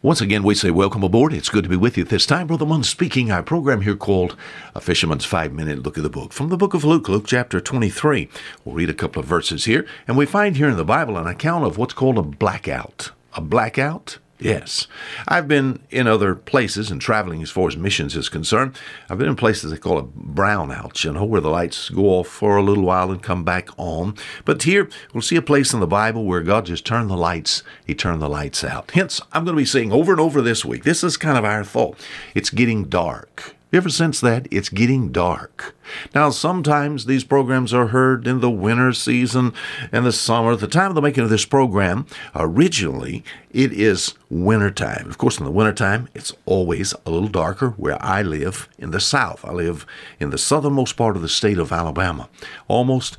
Once again, we say welcome aboard. It's good to be with you this time. Brother Munn speaking. Our program here called A Fisherman's Five Minute Look at the Book. From the book of Luke, Luke chapter 23. We'll read a couple of verses here, and we find here in the Bible an account of what's called a blackout. A blackout? Yes. I've been in other places and traveling as far as missions is concerned. I've been in places they call it brownouts, you know, where the lights go off for a little while and come back on. But here we'll see a place in the Bible where God just turned the lights, He turned the lights out. Hence, I'm going to be saying over and over this week, this is kind of our thought. It's getting dark. Ever since that? It's getting dark. Now, sometimes these programs are heard in the winter season and the summer. At the time of the making of this program, originally, it is wintertime. Of course, in the wintertime, it's always a little darker where I live in the south. I live in the southernmost part of the state of Alabama, almost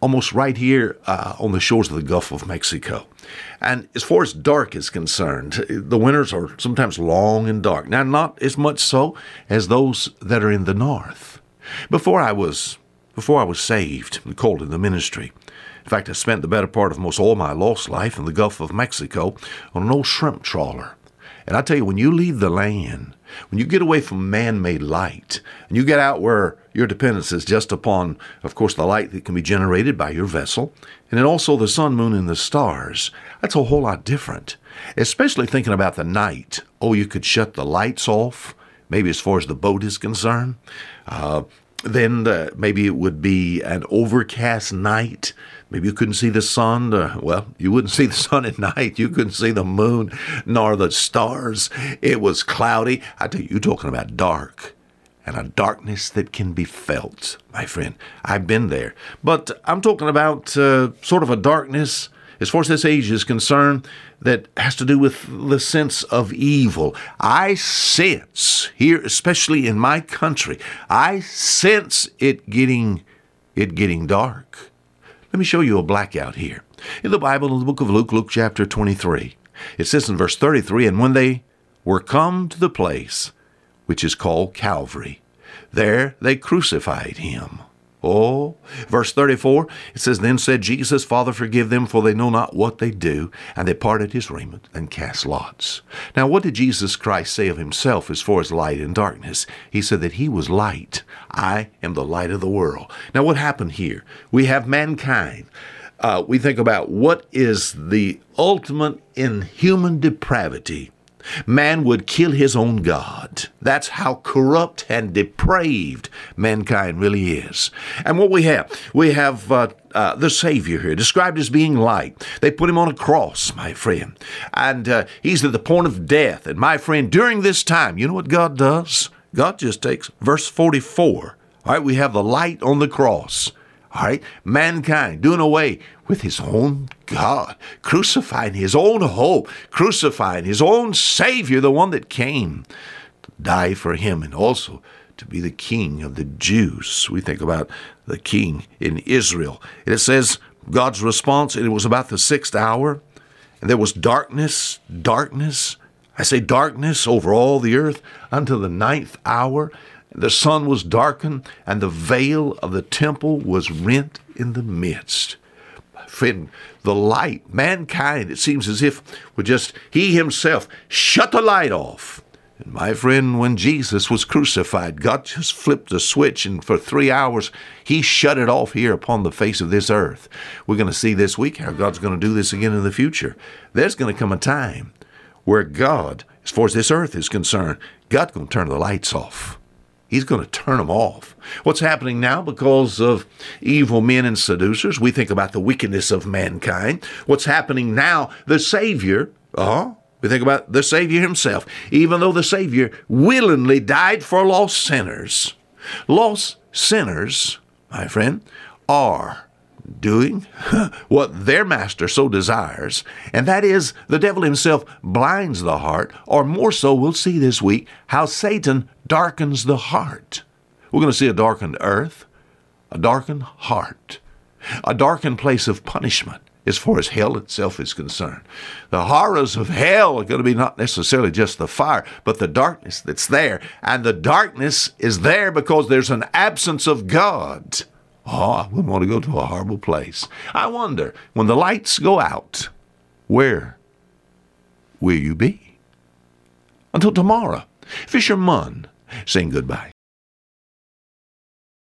almost right here uh, on the shores of the Gulf of Mexico. And as far as dark is concerned, the winters are sometimes long and dark. Now, not as much so as those that are in the north. Before I was before I was saved and called in the ministry, in fact, I spent the better part of most all my lost life in the Gulf of Mexico on an old shrimp trawler. And I tell you, when you leave the land, when you get away from man made light, and you get out where your dependence is just upon, of course, the light that can be generated by your vessel, and then also the sun, moon, and the stars, that's a whole lot different. Especially thinking about the night. Oh, you could shut the lights off, maybe as far as the boat is concerned. Uh, then maybe it would be an overcast night. Maybe you couldn't see the sun. Uh, well, you wouldn't see the sun at night. You couldn't see the moon nor the stars. It was cloudy. I tell you, you're talking about dark and a darkness that can be felt, my friend. I've been there. But I'm talking about uh, sort of a darkness, as far as this age is concerned, that has to do with the sense of evil. I sense here, especially in my country, I sense it getting it getting dark. Let me show you a blackout here. In the Bible, in the book of Luke, Luke chapter 23, it says in verse 33 And when they were come to the place which is called Calvary, there they crucified him. Oh, verse 34, it says, Then said Jesus, Father, forgive them, for they know not what they do. And they parted his raiment and cast lots. Now, what did Jesus Christ say of himself as far as light and darkness? He said that he was light. I am the light of the world. Now, what happened here? We have mankind. Uh, we think about what is the ultimate in human depravity Man would kill his own God. That's how corrupt and depraved mankind really is. And what we have, we have uh, uh, the Savior here, described as being light. They put him on a cross, my friend, and uh, he's at the point of death. And my friend, during this time, you know what God does? God just takes verse 44. All right, we have the light on the cross. All right, mankind doing away with his own God, crucifying his own hope, crucifying his own Savior, the one that came to die for him and also to be the king of the Jews. We think about the king in Israel. And it says God's response, and it was about the sixth hour, and there was darkness, darkness. I say darkness over all the earth until the ninth hour. The sun was darkened, and the veil of the temple was rent in the midst friend, the light, mankind, it seems as if would just, he himself shut the light off. And my friend, when Jesus was crucified, God just flipped the switch, and for three hours, He shut it off here upon the face of this earth. We're going to see this week how God's going to do this again in the future. There's going to come a time where God, as far as this earth is concerned, God's going to turn the lights off. He's going to turn them off. What's happening now because of evil men and seducers? We think about the wickedness of mankind. What's happening now? The Savior, uh-huh, we think about the Savior himself, even though the Savior willingly died for lost sinners. Lost sinners, my friend, are doing what their master so desires, and that is the devil himself blinds the heart, or more so, we'll see this week how Satan darkens the heart. We're going to see a darkened earth, a darkened heart, a darkened place of punishment as far as hell itself is concerned. The horrors of hell are going to be not necessarily just the fire, but the darkness that's there. And the darkness is there because there's an absence of God. Oh, I wouldn't want to go to a horrible place. I wonder, when the lights go out, where will you be? Until tomorrow, Fisherman saying goodbye.